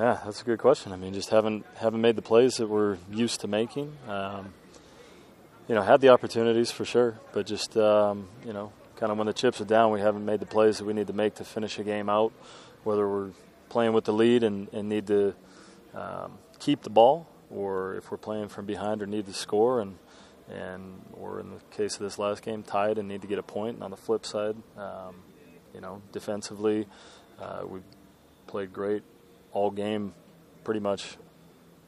Yeah, that's a good question. I mean, just haven't haven't made the plays that we're used to making. Um, you know, had the opportunities for sure, but just um, you know, kind of when the chips are down, we haven't made the plays that we need to make to finish a game out. Whether we're playing with the lead and, and need to um, keep the ball, or if we're playing from behind or need to score, and and or in the case of this last game, tied and need to get a point. And on the flip side, um, you know, defensively, uh, we played great all game, pretty much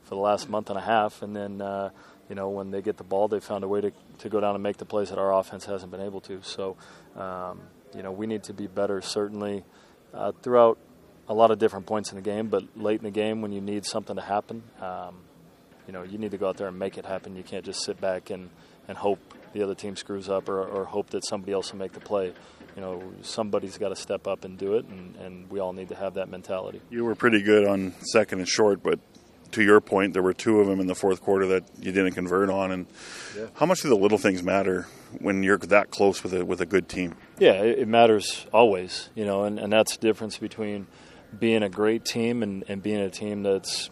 for the last month and a half, and then. Uh, you know, when they get the ball, they found a way to, to go down and make the plays that our offense hasn't been able to. So, um, you know, we need to be better, certainly, uh, throughout a lot of different points in the game, but late in the game when you need something to happen, um, you know, you need to go out there and make it happen. You can't just sit back and, and hope the other team screws up or, or hope that somebody else will make the play. You know, somebody's got to step up and do it, and, and we all need to have that mentality. You were pretty good on second and short, but to your point, there were two of them in the fourth quarter that you didn't convert on. And yeah. how much do the little things matter when you're that close with a with a good team? Yeah, it, matters always. You know, and, and that's the difference between being a great team and, and being a team that's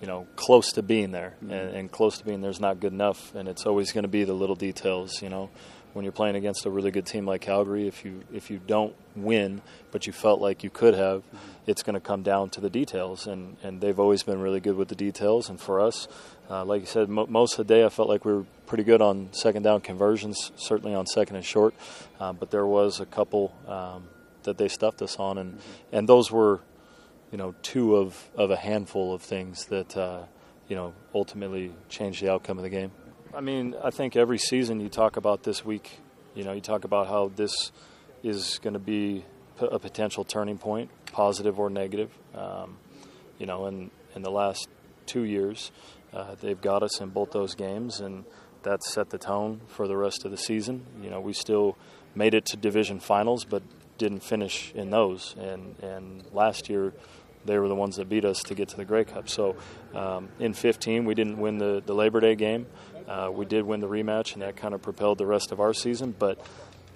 you know close to being there mm-hmm. and, and, close to being there is not good enough and it's always going to be the little details you know when you're playing against a really good team like Calgary, if you if you don't win, but you felt like you could have, mm-hmm. it's going to come down to the details, and and they've always been really good with the details. And for us, uh, like you said, mo- most of the day I felt like we were pretty good on second down conversions, certainly on second and short, uh, but there was a couple um, that they stuffed us on, and mm-hmm. and those were, you know, two of of a handful of things that. Uh, you know, ultimately changed the outcome of the game. I mean, I think every season you talk about this week. You know, you talk about how this is going to be a potential turning point, positive or negative. Um, you know, and in the last two years, uh, they've got us in both those games, and that set the tone for the rest of the season. You know, we still made it to division finals, but didn't finish in those. And and last year, they were the ones that beat us to get to the Grey Cup. So um, in 15, we didn't win the, the Labor Day game. Uh, we did win the rematch, and that kind of propelled the rest of our season. But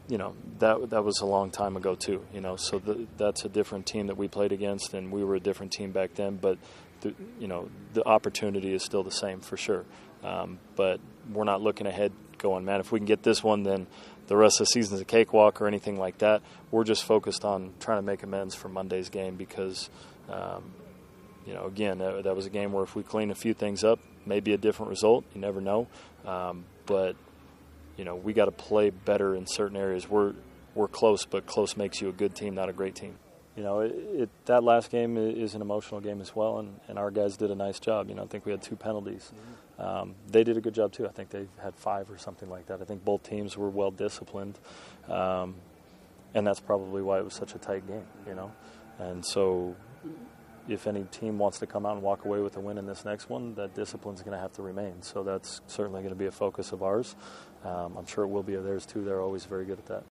you know that that was a long time ago too. You know, so the, that's a different team that we played against, and we were a different team back then. But the, you know the opportunity is still the same for sure. Um, but we're not looking ahead, going, man. If we can get this one, then the rest of the season's a cakewalk or anything like that. We're just focused on trying to make amends for Monday's game because. Um, you know, again, that, that was a game where if we clean a few things up, maybe a different result. You never know. Um, but you know, we got to play better in certain areas. We're we're close, but close makes you a good team, not a great team. You know, it, it, that last game is an emotional game as well, and, and our guys did a nice job. You know, I think we had two penalties. Mm-hmm. Um, they did a good job too. I think they had five or something like that. I think both teams were well disciplined, um, and that's probably why it was such a tight game. You know, and so if any team wants to come out and walk away with a win in this next one, that discipline is going to have to remain. So that's certainly going to be a focus of ours. Um, I'm sure it will be of theirs too. They're always very good at that.